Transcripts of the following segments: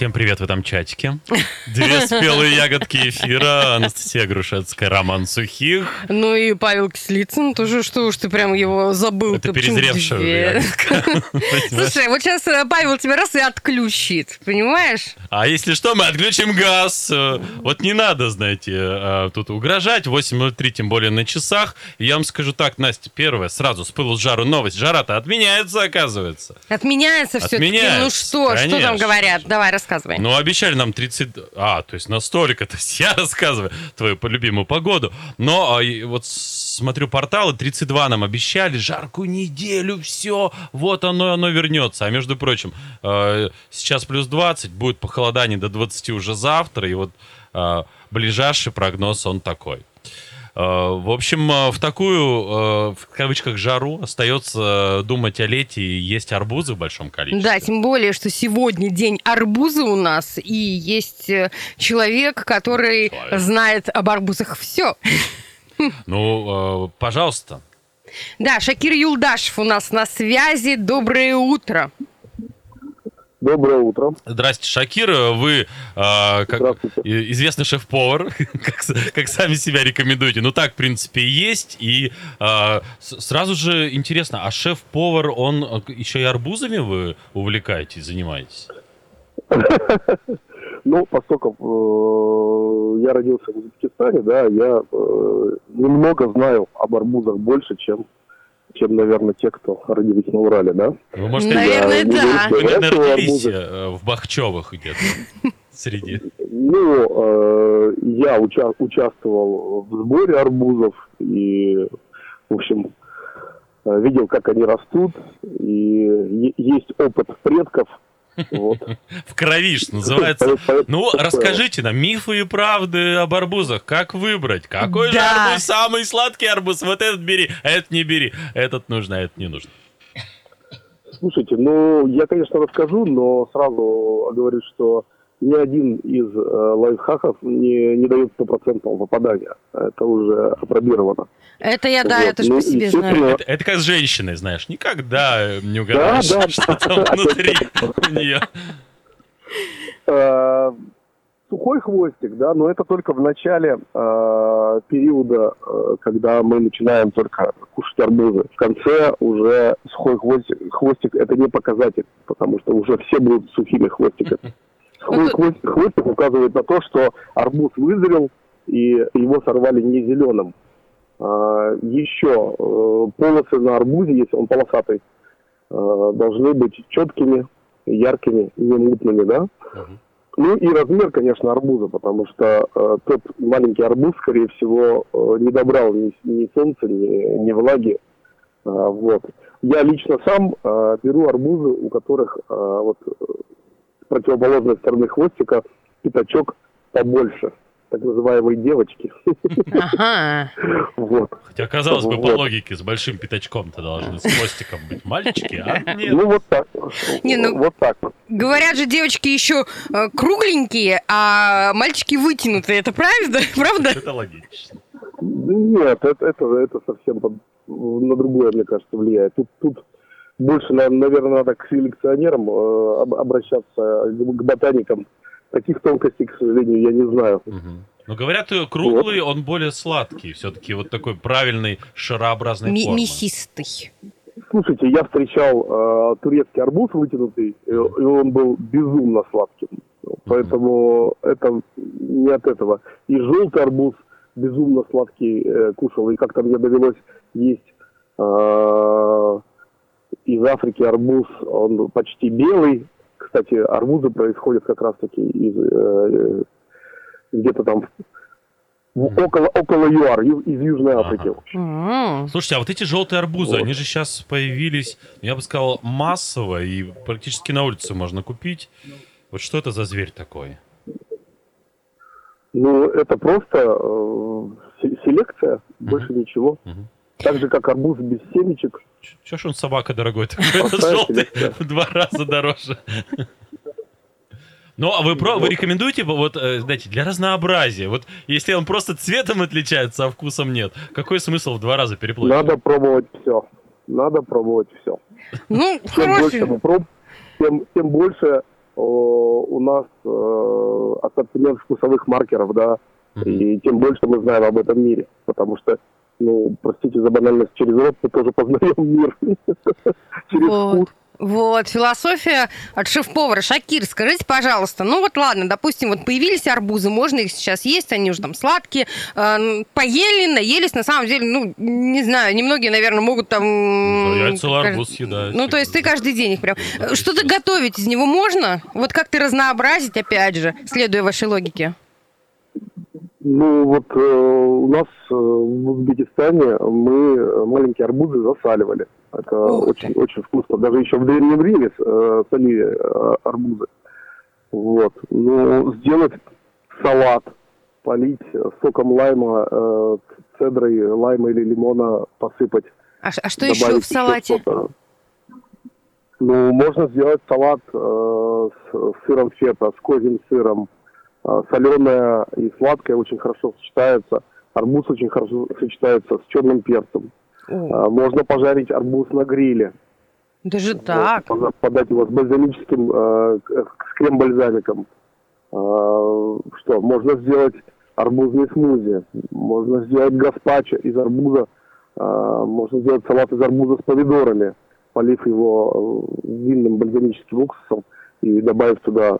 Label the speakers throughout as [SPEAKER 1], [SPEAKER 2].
[SPEAKER 1] Всем привет в этом чатике. Две спелые ягодки эфира. Анастасия Грушецкая, Роман Сухих.
[SPEAKER 2] Ну и Павел Кислицын тоже, что уж ты прям его забыл.
[SPEAKER 1] Это перезревшая.
[SPEAKER 2] Слушай, вот сейчас э, Павел тебя раз и отключит, понимаешь?
[SPEAKER 1] А если что, мы отключим газ. Вот не надо, знаете, э, тут угрожать. 8.03, тем более на часах. Я вам скажу так, Настя, первое, сразу с пылу с жару новость. Жара-то отменяется, оказывается.
[SPEAKER 2] Отменяется все-таки. Ну что, что там говорят? Давай, рассказывай.
[SPEAKER 1] Ну, обещали нам 30... А, то есть настолько, то есть я рассказываю твою полюбимую погоду. Но а, вот смотрю порталы, 32 нам обещали, жаркую неделю, все, вот оно, оно вернется. А между прочим, э, сейчас плюс 20, будет похолодание до 20 уже завтра, и вот э, ближайший прогноз он такой. Э, В общем, э, в такую, э, в кавычках, жару остается думать о лете и есть арбузы в большом количестве.
[SPEAKER 2] Да, тем более, что сегодня день арбуза у нас, и есть человек, который
[SPEAKER 1] Человек.
[SPEAKER 2] знает об арбузах все.
[SPEAKER 1] Ну, пожалуйста,
[SPEAKER 2] Да, Шакир Юлдашев у нас на связи. Доброе утро.
[SPEAKER 3] Доброе утро.
[SPEAKER 1] Здрасте, Шакир. Вы, э, как известный шеф-повар, как, как сами себя рекомендуете. Ну, так, в принципе, есть. И э, сразу же интересно, а шеф-повар, он э, еще и арбузами вы увлекаетесь, занимаетесь?
[SPEAKER 3] Ну, поскольку э, я родился в Узбекистане, да, я э, немного знаю об арбузах больше, чем, чем, наверное, те, кто родились на Урале, да.
[SPEAKER 1] Вы, может,
[SPEAKER 2] Наверное, да.
[SPEAKER 1] вы, наверное, родились э, в Бахчевых где-то среди.
[SPEAKER 3] Ну, э, я уча- участвовал в сборе арбузов и, в общем, э, видел, как они растут, и есть опыт предков, вот.
[SPEAKER 1] В крови, что называется. Ну, расскажите нам мифы и правды об арбузах. Как выбрать? Какой же
[SPEAKER 2] Да.
[SPEAKER 1] арбуз самый сладкий арбуз? Вот этот бери, а этот не бери. Этот нужно, а этот не нужно.
[SPEAKER 3] Слушайте, ну, я, конечно, расскажу, но сразу говорю, что ни один из э, лайфхаков не, не дает стопроцентного попадания. Это уже опробировано.
[SPEAKER 2] Это я, да,
[SPEAKER 3] Вот.
[SPEAKER 2] это же
[SPEAKER 3] Ну,
[SPEAKER 2] по себе знаю.
[SPEAKER 1] Это, это как с женщиной, знаешь, никогда не угадаешь,
[SPEAKER 3] Да, да,
[SPEAKER 1] что
[SPEAKER 3] да.
[SPEAKER 1] там внутри у нее.
[SPEAKER 3] Э, сухой хвостик, да, но это только в начале э, периода, э, когда мы начинаем только кушать арбузы. В конце уже сухой хвостик, хвостик это не показатель, потому что уже все будут сухими хвостиками. Сухой
[SPEAKER 2] Ну,
[SPEAKER 3] хвостик, хвостик указывает на то, что арбуз вызрел, и его сорвали не зеленым. А, еще э, полосы на арбузе, если он полосатый, э, должны быть четкими, яркими, не мутными, да? Ну и размер, конечно, арбуза, потому что э, тот маленький арбуз, скорее всего, э, не добрал ни, ни солнца, ни, ни влаги. А, вот. Я лично сам э, беру арбузы, у которых э, вот э, противоположной стороны хвостика пятачок побольше, так называемые девочки.
[SPEAKER 2] Ага.
[SPEAKER 3] Вот.
[SPEAKER 1] Хотя, казалось бы, по
[SPEAKER 3] Вот.
[SPEAKER 1] логике, с большим пятачком-то должны с хвостиком быть мальчики, а нет.
[SPEAKER 3] Ну вот так.
[SPEAKER 2] Не, ну-
[SPEAKER 3] Вот так.
[SPEAKER 2] Говорят же, девочки еще э, кругленькие, а мальчики вытянутые. Это правда? Правда?
[SPEAKER 1] Это логично.
[SPEAKER 3] Нет, это, это, это совсем под- на другое, мне кажется, влияет. Тут, тут больше, на- наверное, надо к селекционерам э, об- обращаться, к ботаникам. Таких тонкостей, к сожалению, я не знаю.
[SPEAKER 1] Но говорят, э, круглый, он более сладкий. Все-таки вот такой правильной шарообразной
[SPEAKER 2] Ми-
[SPEAKER 1] формы.
[SPEAKER 2] Мясистый.
[SPEAKER 3] Слушайте, я встречал э, турецкий арбуз вытянутый, и, и он был безумно сладким. Поэтому это не от этого. И желтый арбуз безумно сладкий э, кушал. И как-то мне довелось есть э, из Африки арбуз, он почти белый. Кстати, арбузы происходят как раз-таки из э, где-то там в- около, около ЮАР, из Южной
[SPEAKER 1] Ага.
[SPEAKER 3] Африки.
[SPEAKER 2] М.
[SPEAKER 1] Слушайте, а вот эти желтые арбузы,
[SPEAKER 3] Вот.
[SPEAKER 1] они же сейчас появились, я бы сказал, массово, и практически на улице можно купить. Вот что это за зверь такой?
[SPEAKER 3] Ну, это просто э, се- селекция, больше ничего. Так же, как арбуз без семечек.
[SPEAKER 1] Че ж он собака дорогой такой? Желтый в два раза дороже. Ну, а вы, про, вы рекомендуете, вот, э, знаете, для разнообразия, вот если он просто цветом отличается, а вкусом нет, какой смысл в два раза переплачивать?
[SPEAKER 3] Надо пробовать все. Надо пробовать все.
[SPEAKER 2] Ну,
[SPEAKER 3] Чем больше
[SPEAKER 2] хороший.
[SPEAKER 3] мы проб, тем, тем больше о, у нас э, ассортимент вкусовых маркеров, да, и тем больше мы знаем об этом мире. Потому что, ну, простите за банальность, через рот мы тоже познаем мир. Через
[SPEAKER 2] Вот.
[SPEAKER 3] вкус.
[SPEAKER 2] Вот, философия от шеф-повара. Шакир, скажите, пожалуйста, ну вот ладно, допустим, вот появились арбузы, можно их сейчас есть, они уже там сладкие, э, поели, наелись, на самом деле, ну, не знаю, немногие, наверное, могут там...
[SPEAKER 1] Ну, Я целый
[SPEAKER 2] кажд-
[SPEAKER 1] арбуз съедаю.
[SPEAKER 2] Ну, то есть ты каждый день их прям... Что-то готовить из него можно? Вот как-то разнообразить, опять же, следуя вашей логике?
[SPEAKER 3] Ну, вот э, у нас э, в Узбекистане мы э, маленькие арбузы засаливали. Это
[SPEAKER 2] Ух ты.
[SPEAKER 3] очень, очень вкусно. Даже еще в Древнем Риме э, солили э, арбузы. Вот. Ну, сделать салат, полить соком лайма, э, цедрой лайма или лимона посыпать.
[SPEAKER 2] А, а что еще в салате?
[SPEAKER 3] что-то. Ну, можно сделать салат э, с сыром фета, с козьим сыром. Соленое и сладкое очень хорошо сочетается. Арбуз очень хорошо сочетается с черным перцем.
[SPEAKER 2] О,
[SPEAKER 3] А, можно пожарить арбуз на гриле.
[SPEAKER 2] даже
[SPEAKER 3] Вот,
[SPEAKER 2] так.
[SPEAKER 3] пода- подать его с бальзамическим, э, к- с крем-бальзамиком. А, что, можно сделать арбузный смузи, можно сделать гаспачо из арбуза, а, можно сделать салат из арбуза с помидорами, полив его э, винным бальзамическим уксусом и добавив туда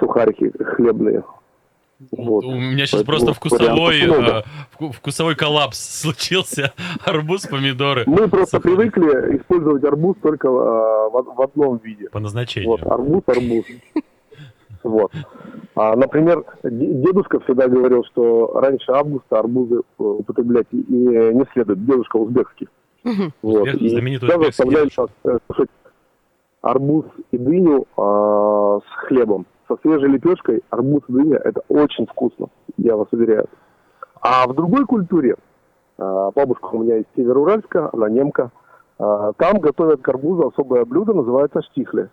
[SPEAKER 3] сухарики хлебные. Вот.
[SPEAKER 1] У меня сейчас
[SPEAKER 3] Поэтому
[SPEAKER 1] просто вкусовой, э, вку- вкусовой коллапс случился. Арбуз, помидоры.
[SPEAKER 3] Мы просто
[SPEAKER 1] Сухари.
[SPEAKER 3] привыкли использовать арбуз только а, в, в одном виде.
[SPEAKER 1] По назначению.
[SPEAKER 3] Вот, арбуз, арбуз. Вот. А, например, де- дедушка всегда говорил, что раньше августа арбузы э, употреблять не, не следует. Дедушка узбекский.
[SPEAKER 2] Мгм.
[SPEAKER 3] Вот.
[SPEAKER 1] Узбек-
[SPEAKER 3] И
[SPEAKER 1] знаменитый
[SPEAKER 3] всегда кушать арбуз и дыню а, с хлебом. Со свежей лепешкой арбуз и дыня – это очень вкусно, я вас уверяю. А в другой культуре, а, бабушка у меня из Североуральска, она немка, а, там готовят к арбузу особое блюдо, называется штихли.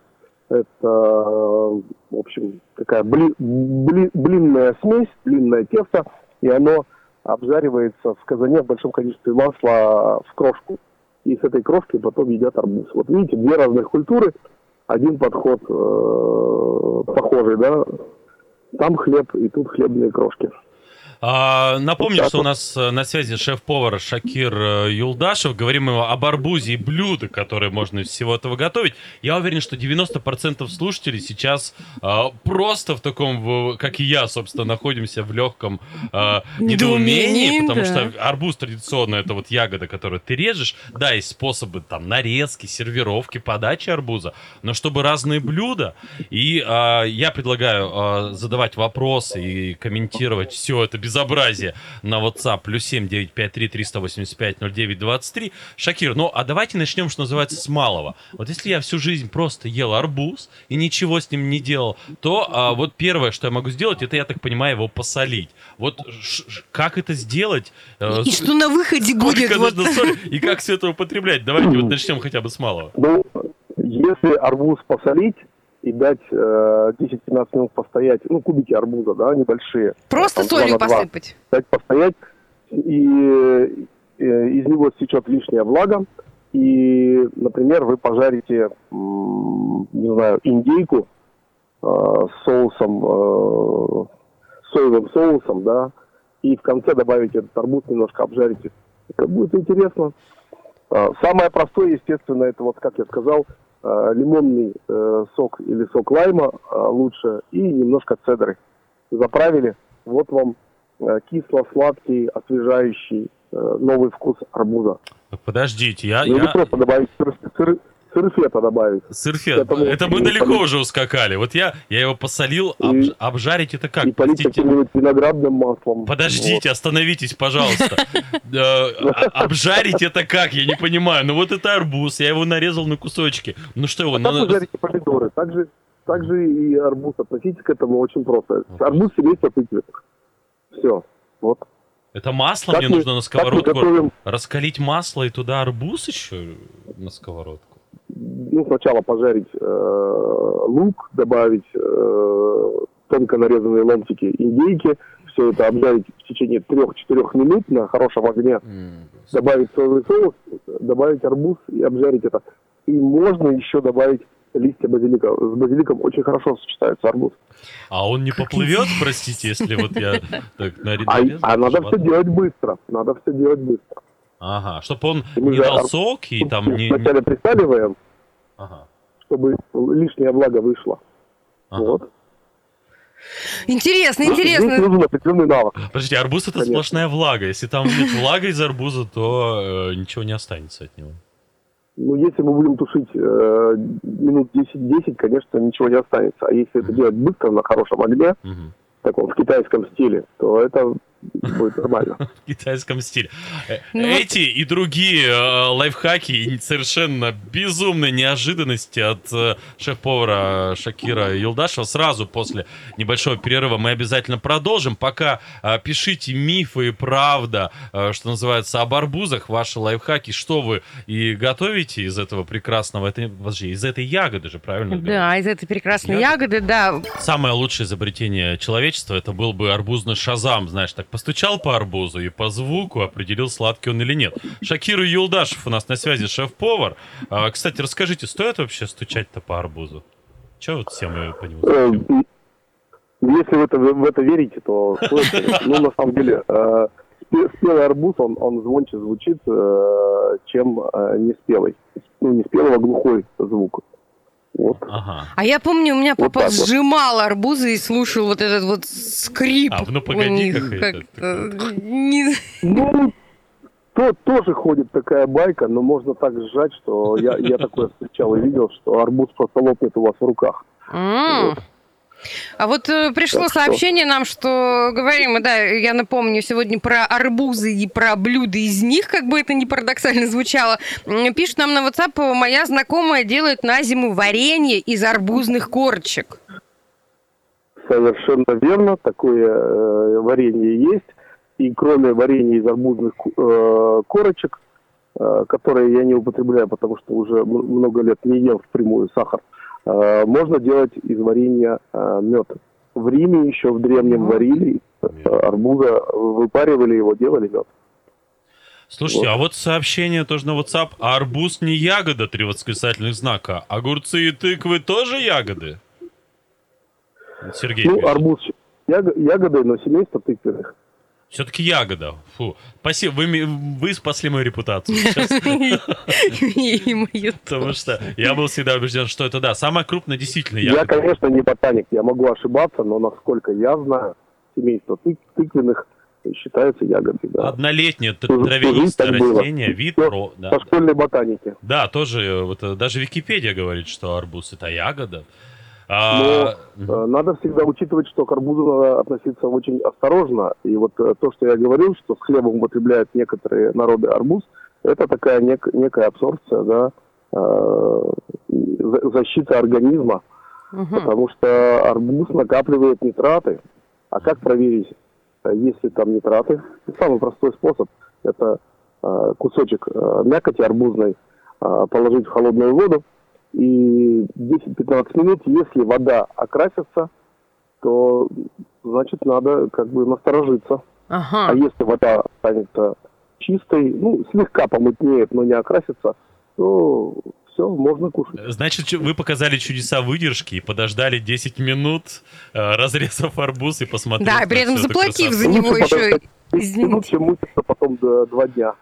[SPEAKER 3] Это, в общем, такая бли- бли- блинная смесь, длинное тесто, и оно обжаривается в казане в большом количестве масла в крошку. И с этой крошки потом едят арбуз. Вот видите, две разных культуры, один подход э, похожий, да, там хлеб и тут хлебные крошки.
[SPEAKER 1] А, напомню, что у нас э, на связи шеф-повар Шакир э, Юлдашев. Говорим мы об арбузе и блюда, которые можно из всего этого готовить. Я уверен, что 90% слушателей сейчас э, просто в таком, как и я, собственно, находимся в легком э, недоумении, потому что арбуз традиционно это вот ягода, которую ты режешь. Да, есть способы там нарезки, сервировки, подачи арбуза, но чтобы разные блюда. И а, я предлагаю а, задавать вопросы и комментировать все это безобразие на WhatsApp плюс 7 953 385 09 23. Шакир, ну а давайте начнем, что называется, с малого. Вот если я всю жизнь просто ел арбуз и ничего с ним не делал, то а, вот первое, что я могу сделать, это, я так понимаю, его посолить. Вот как это сделать? Э,
[SPEAKER 2] И что на выходе будет? Вот.
[SPEAKER 1] соли и как все это употреблять? Давайте вот начнем хотя бы с малого.
[SPEAKER 3] Ну, если арбуз посолить и дать э, 10-15 минут постоять, ну, кубики арбуза, да, небольшие.
[SPEAKER 2] Просто
[SPEAKER 3] там,
[SPEAKER 2] солью посыпать.
[SPEAKER 3] Дать постоять, и э, из него стечет лишняя влага, и, например, вы пожарите, не знаю, индейку э, с соусом, э, соевым соусом, да, и в конце добавите этот арбуз, немножко обжарите. Это будет интересно. А, Самое простое, естественно, это вот, как я сказал, лимонный э, сок или сок лайма а, лучше и немножко цедры. Заправили, вот вам э, кисло-сладкий, освежающий э, новый вкус арбуза.
[SPEAKER 1] Подождите, я...
[SPEAKER 3] Ну,
[SPEAKER 1] я...
[SPEAKER 3] просто добавить сыр, сыр, сыр фета добавить.
[SPEAKER 1] Сырфет,
[SPEAKER 3] Этому-
[SPEAKER 1] это мы далеко уже ускакали. Вот я, я его посолил,
[SPEAKER 3] И-
[SPEAKER 1] обжарить это как?
[SPEAKER 3] и полить каким-нибудь виноградным маслом.
[SPEAKER 1] Подождите, остановитесь, пожалуйста. А- Обжарить это как? Я не понимаю. Ну вот это арбуз, я его нарезал на кусочки. Ну что его,
[SPEAKER 3] Вот. А как жарите помидоры? Также, и арбуз. Относитесь к этому очень просто. Арбуз семейства тыквенных. Все. Вот.
[SPEAKER 1] Это масло
[SPEAKER 3] Как
[SPEAKER 1] мне
[SPEAKER 3] мы-
[SPEAKER 1] нужно на сковородку
[SPEAKER 3] готовим-
[SPEAKER 1] раскалить масло и туда арбуз еще на сковородку.
[SPEAKER 3] Ну, сначала пожарить э, лук, добавить э, тонко нарезанные ломтики индейки, все это обжарить в течение 3-4 минут на хорошем огне, добавить соевый соус, добавить арбуз и обжарить это. И можно еще добавить листья базилика. С базиликом очень хорошо сочетается арбуз.
[SPEAKER 1] А он не поплывет, простите, если вот я так
[SPEAKER 3] А,
[SPEAKER 1] нарезал,
[SPEAKER 3] а надо все делать быстро. Надо все делать быстро.
[SPEAKER 1] Ага, чтобы он не дал сок и там не...
[SPEAKER 3] Вначале присаливаем,
[SPEAKER 1] Ага,
[SPEAKER 3] чтобы лишняя влага вышла.
[SPEAKER 1] ага.
[SPEAKER 3] Вот.
[SPEAKER 2] Интересно,
[SPEAKER 3] Здесь
[SPEAKER 2] интересно.
[SPEAKER 3] нужен определенный навык.
[SPEAKER 1] Подождите, арбуз это
[SPEAKER 3] Конечно.
[SPEAKER 1] сплошная влага. Если там нет влаги из арбуза, то э, ничего не останется от него.
[SPEAKER 3] Ну, если мы будем тушить э, минут 10-10, конечно, ничего не останется. А если это делать быстро, на хорошем огне, в таком в китайском стиле, то это будет нормально.
[SPEAKER 1] В китайском стиле. Э,
[SPEAKER 2] Ну
[SPEAKER 1] Эти и другие э, лайфхаки и совершенно безумные неожиданности от э, шеф-повара Шакира Юлдашева сразу после небольшого перерыва мы обязательно продолжим. Пока э, пишите мифы и правда, э, что называется, об арбузах, ваши лайфхаки, что вы и готовите из этого прекрасного, это, подожди, из этой ягоды же, правильно? говорю?
[SPEAKER 2] Да, из этой прекрасной
[SPEAKER 1] Ягоды?
[SPEAKER 2] ягоды, да.
[SPEAKER 1] Самое лучшее изобретение человечества это был бы арбузный шазам, знаешь, так постучал по арбузу и по звуку определил, сладкий он или нет. Шакир Юлдашев у нас на связи, шеф-повар. А, кстати, расскажите, стоит вообще стучать-то по арбузу? Че вот все мы по нему
[SPEAKER 3] Э,
[SPEAKER 1] стучим?
[SPEAKER 3] Если в это, в это верите, то. Ну, на самом деле, э, спе- спелый арбуз, он, он звонче звучит, э, чем э, неспелый. Ну, неспелого глухой звук. Вот.
[SPEAKER 1] Ага.
[SPEAKER 2] А я помню, у меня
[SPEAKER 3] Вот
[SPEAKER 2] папа
[SPEAKER 3] так вот.
[SPEAKER 2] сжимал арбузы и слушал вот этот вот скрип.
[SPEAKER 1] А, ну,
[SPEAKER 2] у
[SPEAKER 1] погоди,
[SPEAKER 2] них
[SPEAKER 1] как это,
[SPEAKER 2] как-то. Не-
[SPEAKER 3] Ну, то, тоже ходит такая байка, но можно так сжать, что я, я такое встречал и видел, что арбуз просто лопнет у вас в руках.
[SPEAKER 2] М. А вот э, пришло
[SPEAKER 3] Так что-
[SPEAKER 2] сообщение нам, что говорим, да, я напомню, сегодня про арбузы и про блюда из них, как бы это ни парадоксально звучало. Пишет нам на WhatsApp, моя знакомая делает на зиму варенье из арбузных корочек.
[SPEAKER 3] Совершенно верно, такое э, варенье есть. И кроме варенья из арбузных э, корочек, э, которые я не употребляю, потому что уже много лет не ем впрямую сахар, э, можно делать из варенья мед. В Риме еще в древнем варили э, арбуза, выпаривали его, делали мед.
[SPEAKER 1] Слушайте,
[SPEAKER 3] Вот.
[SPEAKER 1] а вот сообщение тоже на WhatsApp. А арбуз не ягода, три восклицательных знака. Огурцы и тыквы тоже ягоды? Сергей
[SPEAKER 3] Ну,
[SPEAKER 1] пишет.
[SPEAKER 3] арбуз яго- ягоды, но семейство тыквенных.
[SPEAKER 1] Все-таки ягода. Фу. Спасибо. Вы, вы спасли мою репутацию.
[SPEAKER 2] И мою
[SPEAKER 1] Потому что я был всегда убежден, что это да. Самая крупная действительно
[SPEAKER 3] Я,
[SPEAKER 1] ягода.
[SPEAKER 3] конечно, не ботаник, я могу ошибаться, но насколько я знаю, семейство тык- тыквенных считается ягодой. Да.
[SPEAKER 1] Однолетнее травянистое растение, вид про... Да,
[SPEAKER 3] По школьной ботанике.
[SPEAKER 1] Да, тоже э, вот, э, даже Википедия говорит, что арбуз это ягода.
[SPEAKER 3] Но
[SPEAKER 1] А,
[SPEAKER 3] э, надо всегда учитывать, что к арбузу надо относиться очень осторожно. И вот э, то, что я говорил, что с хлебом употребляют некоторые народы арбуз, это такая нек- некая абсорбция, да, э, за- защита организма, потому что арбуз накапливает нитраты. А как проверить, есть ли там нитраты? Самый простой способ – это кусочек мякоти арбузной положить в холодную воду, и 10-15 минут, если вода окрасится, то значит надо как бы насторожиться. А
[SPEAKER 2] Ага.
[SPEAKER 3] если вода останется чистой, ну, слегка помутнеет, но не окрасится, то все, можно кушать.
[SPEAKER 1] Значит, вы показали чудеса выдержки и подождали 10 минут, э, разрезав арбуз и посмотрели.
[SPEAKER 2] Да, и при этом заплатив за него еще.
[SPEAKER 3] подождать 10
[SPEAKER 2] извините.
[SPEAKER 3] минут, чем мучиться потом до два дня.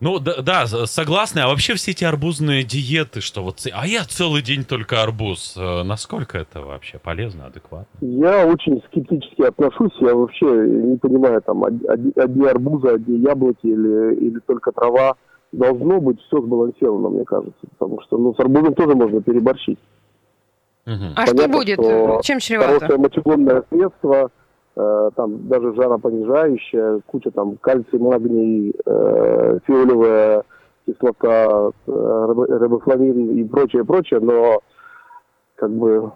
[SPEAKER 1] Ну, да, да, согласны. А вообще все эти арбузные диеты, что вот... А я целый день только арбуз. э, Насколько это вообще полезно, адекватно?
[SPEAKER 3] Я очень скептически отношусь, я вообще не понимаю, там, од- од- одни арбузы, одни яблоки или, или только трава. Должно быть все сбалансировано, мне кажется, потому что, ну, с арбузом тоже можно переборщить.
[SPEAKER 1] Мгм.
[SPEAKER 2] А что будет?
[SPEAKER 3] что
[SPEAKER 2] Чем чревато?
[SPEAKER 3] Хорошее мочегонное средство, там даже жаропонижающее, куча там кальций, магний, э, фиолевая кислота, э, и прочее, прочее, но как бы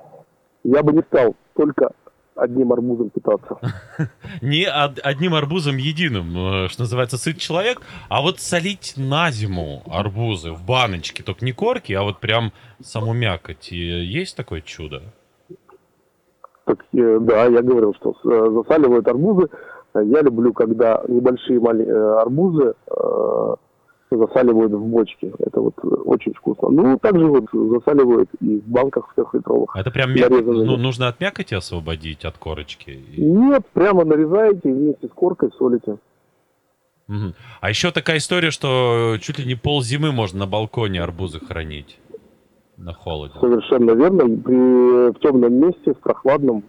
[SPEAKER 3] я бы не стал только одним арбузом питаться.
[SPEAKER 1] Не од- одним арбузом единым, э, что называется, сыт человек, а вот солить на зиму арбузы в баночке, только не корки, а вот прям саму мякоть. Есть такое чудо?
[SPEAKER 3] Так, э, да, я говорил, что э, засаливают арбузы. Я люблю, когда небольшие мали- э, арбузы засаливают в бочке. Это вот очень вкусно. Ну, также вот засаливают и в банках трехлитровых.
[SPEAKER 1] Это прям мяко-
[SPEAKER 3] Нарезанные.
[SPEAKER 1] ну, нужно от мякоти освободить, от корочки.
[SPEAKER 3] Нет, прямо нарезаете и вместе с коркой солите.
[SPEAKER 1] А еще такая история, что чуть ли не пол зимы можно на балконе арбузы хранить. На холоде.
[SPEAKER 3] Совершенно верно. При, в темном месте, в прохладном,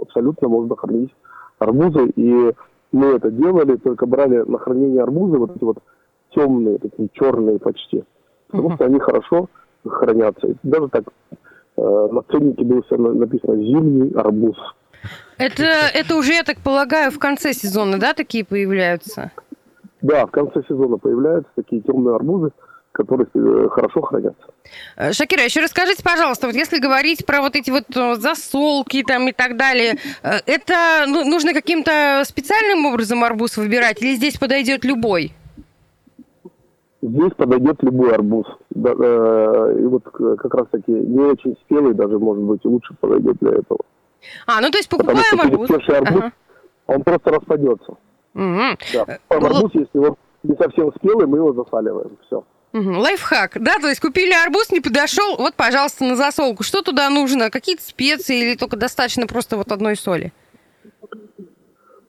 [SPEAKER 3] абсолютно можно хранить арбузы. И мы это делали, только брали на хранение арбузы вот эти вот темные, такие черные почти. Потому что они хорошо хранятся. И даже так э, на ценнике было написано «зимний арбуз».
[SPEAKER 2] Это, это уже, я так полагаю, в конце сезона, да, такие появляются?
[SPEAKER 3] Да, в конце сезона появляются такие темные арбузы, которые э, хорошо хранятся.
[SPEAKER 2] Э, Шакира, еще расскажите, пожалуйста, вот если говорить про вот эти вот э, засолки там и так далее, это ну, нужно каким-то специальным образом арбуз выбирать или здесь подойдет любой?
[SPEAKER 3] Здесь подойдет любой арбуз. Да, э, и вот как раз таки не очень спелый даже, может быть, лучше подойдет для этого.
[SPEAKER 2] А, ну то есть
[SPEAKER 3] Потому
[SPEAKER 2] покупаем
[SPEAKER 3] что
[SPEAKER 2] арбуз.
[SPEAKER 3] переспевший арбуз,
[SPEAKER 2] Ага.
[SPEAKER 3] он просто распадется.
[SPEAKER 2] Мгм.
[SPEAKER 3] Да.
[SPEAKER 2] Э,
[SPEAKER 3] Арбуз, если он не совсем спелый, мы его засаливаем. Все.
[SPEAKER 2] Лайфхак, да, то есть купили арбуз, не подошел, вот, пожалуйста, на засолку. Что туда нужно? Какие-то специи или только достаточно просто вот одной соли?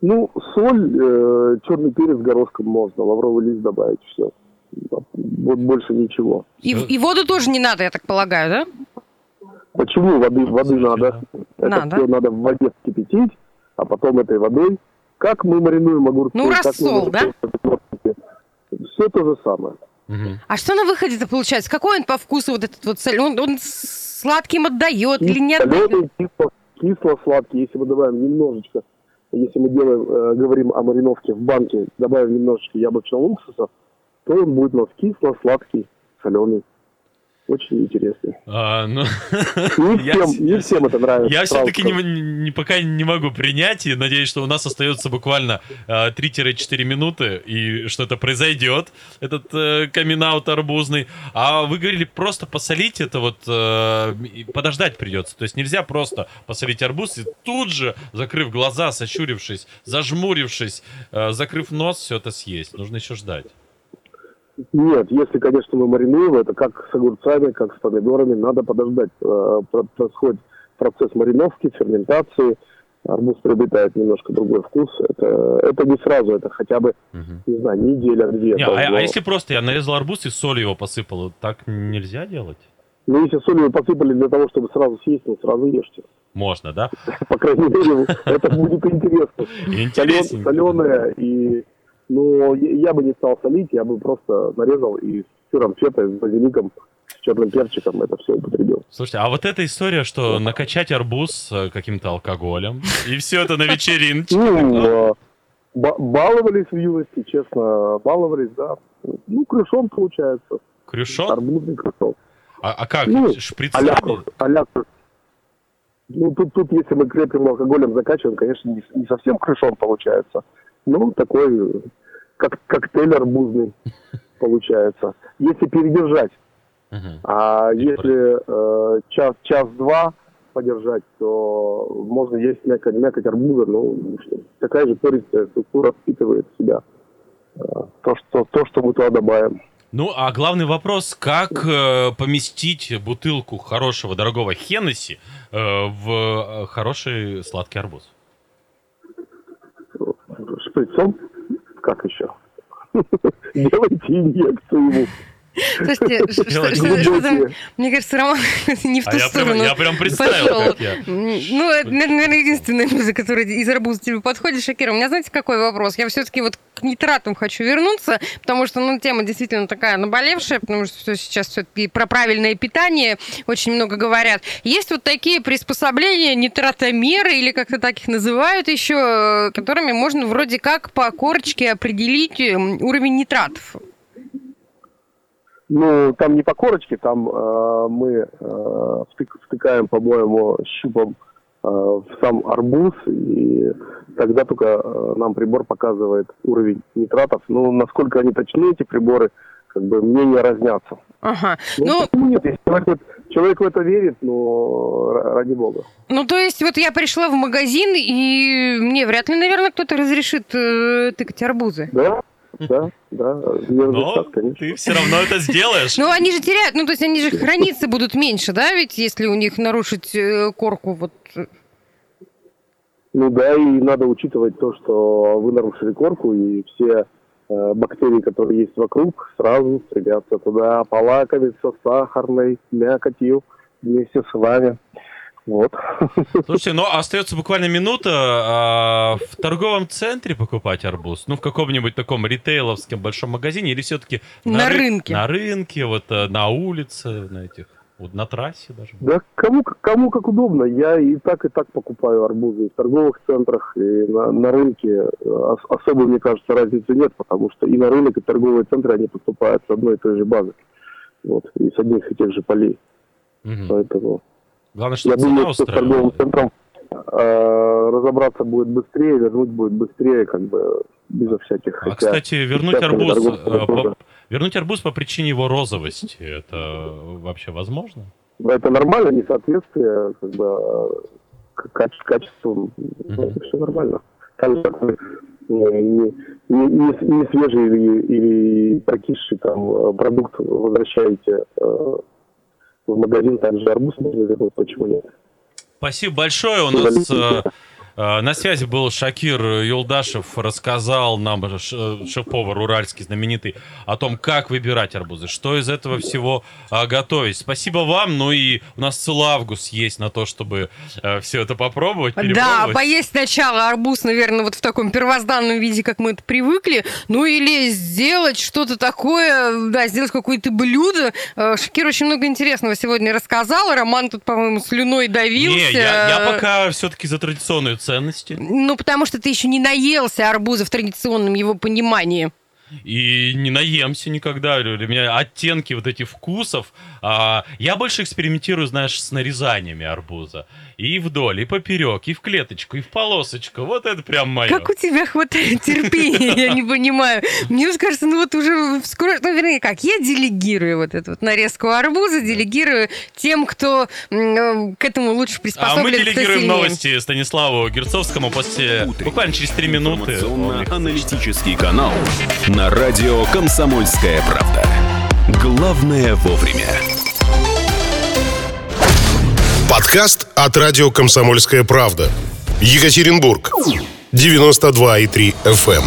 [SPEAKER 3] Ну, соль, э, черный перец горошком можно, лавровый лист добавить, все. Вот больше ничего.
[SPEAKER 2] И, и воду тоже не надо, я так полагаю, да?
[SPEAKER 3] Почему воды, воды надо? Это
[SPEAKER 2] Надо.
[SPEAKER 3] все надо в воде кипятить, а потом этой водой. Как мы маринуем огурцы?
[SPEAKER 2] Ну, рассол, да?
[SPEAKER 3] Все то же самое.
[SPEAKER 1] Мгм.
[SPEAKER 2] А что на выходе-то получается? Какой он по вкусу вот этот вот соль? Он, он сладким отдает или не отдает?
[SPEAKER 3] Соленый, кисло, кисло-сладкий, если мы добавим немножечко, если мы делаем, э, говорим о мариновке в банке, добавим немножечко яблочного уксуса, то он будет у нас кисло-сладкий, соленый. Очень интересный.
[SPEAKER 1] А, ну,
[SPEAKER 3] Не
[SPEAKER 1] я
[SPEAKER 3] всем,
[SPEAKER 1] с-
[SPEAKER 3] не всем это нравится.
[SPEAKER 1] Я все-таки не, не- пока не могу принять и надеюсь, что у нас остается буквально э, 3-4 минуты и что это произойдет, этот э, камин-аут арбузный. А вы говорили просто посолить это вот, э, подождать придется. То есть нельзя просто посолить арбуз и тут же, закрыв глаза, сощурившись, зажмурившись, э, закрыв нос, все это съесть. Нужно еще ждать.
[SPEAKER 3] Нет, если, конечно, мы маринуем, это как с огурцами, как с помидорами, надо подождать. Э, про- Происходит процесс мариновки, ферментации, арбуз приобретает немножко другой вкус. Это, это не сразу, это хотя бы,
[SPEAKER 1] Мгм.
[SPEAKER 3] не знаю, неделя-две.
[SPEAKER 1] Не, а, а если просто я нарезал арбуз и соль его посыпал, так нельзя делать?
[SPEAKER 3] Ну, если соль вы посыпали для того, чтобы сразу съесть, ну, сразу ешьте.
[SPEAKER 1] Можно, да?
[SPEAKER 3] По крайней мере, это будет интересно.
[SPEAKER 1] Интересненько.
[SPEAKER 3] Соленое и... Ну, я бы не стал солить, я бы просто нарезал и с сыром фета, с базиликом, с черным перчиком это все употребил.
[SPEAKER 1] Слушайте, а вот эта история, что накачать арбуз э, каким-то алкоголем, и все это на вечеринке.
[SPEAKER 3] Ну, э, ба- баловались в юности, честно, баловались, да. Ну, крышон получается,
[SPEAKER 1] Крюшон?
[SPEAKER 3] арбузный крышон.
[SPEAKER 1] А, а как?
[SPEAKER 3] Ну, а-ля, ну, тут, тут, если мы крепким алкоголем закачиваем, конечно, не, не совсем крышон получается. Ну, такой, как коктейль арбузный получается. Если передержать.
[SPEAKER 1] Мгм.
[SPEAKER 3] А если э, час, час-два подержать, то можно есть мякоть, мякоть арбуза, ну, что- такая же пористая структура впитывает в себя э, то, что, то, что мы туда добавим.
[SPEAKER 1] Ну, а главный вопрос, как э, поместить бутылку хорошего, дорогого Хеннесси э, в э, хороший сладкий арбуз?
[SPEAKER 3] Шприцом? Как еще? Делайте инъекцию ему.
[SPEAKER 2] Слушайте, что- мне кажется, Роман не в
[SPEAKER 1] А
[SPEAKER 2] ту
[SPEAKER 1] я прям,
[SPEAKER 2] сторону
[SPEAKER 1] я прям представил,
[SPEAKER 2] пошел.
[SPEAKER 1] как я.
[SPEAKER 2] Ну, это, наверное, единственная музыка, которая из арбуза тебе подходит. Шакира, у меня знаете, какой вопрос? Я все-таки вот к нитратам хочу вернуться, потому что, ну, тема действительно такая наболевшая, потому что все сейчас все-таки про правильное питание очень много говорят. Есть вот такие приспособления, нитратомеры, или как-то так их называют еще, э, которыми можно вроде как по корочке определить м, уровень нитратов.
[SPEAKER 3] Ну, там не по корочке, там э, мы э, втык- втыкаем, по-моему, щупом в сам арбуз, и тогда только э, нам прибор показывает уровень нитратов. Ну, насколько они точны, эти приборы, как бы мнения разнятся.
[SPEAKER 2] Ага.
[SPEAKER 3] Ну,
[SPEAKER 2] Ну,
[SPEAKER 3] нет? Если человек, человек в это верит, но ра- ради бога.
[SPEAKER 2] ну, то есть, вот я пришла в магазин, и мне вряд ли, наверное, кто-то разрешит э, тыкать арбузы.
[SPEAKER 3] Да, да, да.
[SPEAKER 1] Но ты все равно это сделаешь.
[SPEAKER 2] Ну, они же теряют, ну, то есть, они же храниться будут меньше, да, ведь, если у них нарушить э, корку, вот...
[SPEAKER 3] Ну да, и надо учитывать то, что вы нарушили корку, и все э, бактерии, которые есть вокруг, сразу стремятся туда, полакомиться сахарной мякотью вместе с вами. Вот.
[SPEAKER 1] Слушайте, ну остается буквально минута. а, в торговом центре покупать арбуз? Ну, в каком-нибудь таком ритейловском большом магазине или все-таки
[SPEAKER 2] На рынке.
[SPEAKER 1] На рынке, вот э, на улице, на этих, вот на трассе даже.
[SPEAKER 3] Да кому, кому как удобно. Я и так, и так покупаю арбузы и в торговых центрах, и на, на рынке. Ос- особо, мне кажется, разницы нет, потому что и на рынок, и в торговые центры они поступают с одной и той же базы. Вот, и с одних и тех же полей.
[SPEAKER 1] Мгм.
[SPEAKER 3] Поэтому
[SPEAKER 1] Главное,
[SPEAKER 3] я
[SPEAKER 1] чтобы цена
[SPEAKER 3] думаю, что с торговым центром э, разобраться будет быстрее, вернуть будет быстрее, как бы безо всяких.
[SPEAKER 1] А,
[SPEAKER 3] хотя
[SPEAKER 1] кстати, вернуть арбуз, э, по- вернуть арбуз по причине его розовости, это вообще возможно?
[SPEAKER 3] Это нормально, несоответствие, как бы каче- качеству,
[SPEAKER 1] Мгм.
[SPEAKER 3] это все нормально. Так же, как вы э, не, не, не- не свежий или, или прокисший там э, продукт возвращаете э, в магазин, также арбуз можно вернуть, почему нет?
[SPEAKER 1] Спасибо большое. У нас на связи был Шакир Юлдашев, рассказал нам, э, ш- э, шеф-повар уральский знаменитый, о том, как выбирать арбузы, что из этого всего э, готовить. Спасибо вам. Ну и у нас целый август есть на то, чтобы все это попробовать,
[SPEAKER 2] Да, поесть сначала арбуз, наверное, вот в таком первозданном виде, как мы это привыкли, ну или сделать что-то такое, да, сделать какое-то блюдо. Э, Шакир очень много интересного сегодня рассказал, Роман тут, по-моему, слюной давился.
[SPEAKER 1] Не, я, я пока все-таки за традиционные ценности.
[SPEAKER 2] Ну, потому что ты еще не наелся арбуза в традиционном его понимании.
[SPEAKER 1] И не наемся никогда. Для меня оттенки вот этих вкусов. а, я больше экспериментирую, знаешь, с нарезаниями арбуза. И вдоль, и поперек, и в клеточку, и в полосочку. Вот это прям мое.
[SPEAKER 2] Как у тебя хватает терпения, я не понимаю. Мне кажется, ну вот уже скоро, ну вернее как, я делегирую вот эту вот нарезку арбуза, делегирую тем, кто к этому лучше
[SPEAKER 1] А мы
[SPEAKER 2] приспособлен,
[SPEAKER 1] делегируем новости Станиславу Герцовскому после буквально через три минуты.
[SPEAKER 4] Информационно-аналитический канал на радио «Комсомольская правда». Главное вовремя.
[SPEAKER 5] Подкаст от радио «Комсомольская правда». Екатеринбург. 92,3 FM.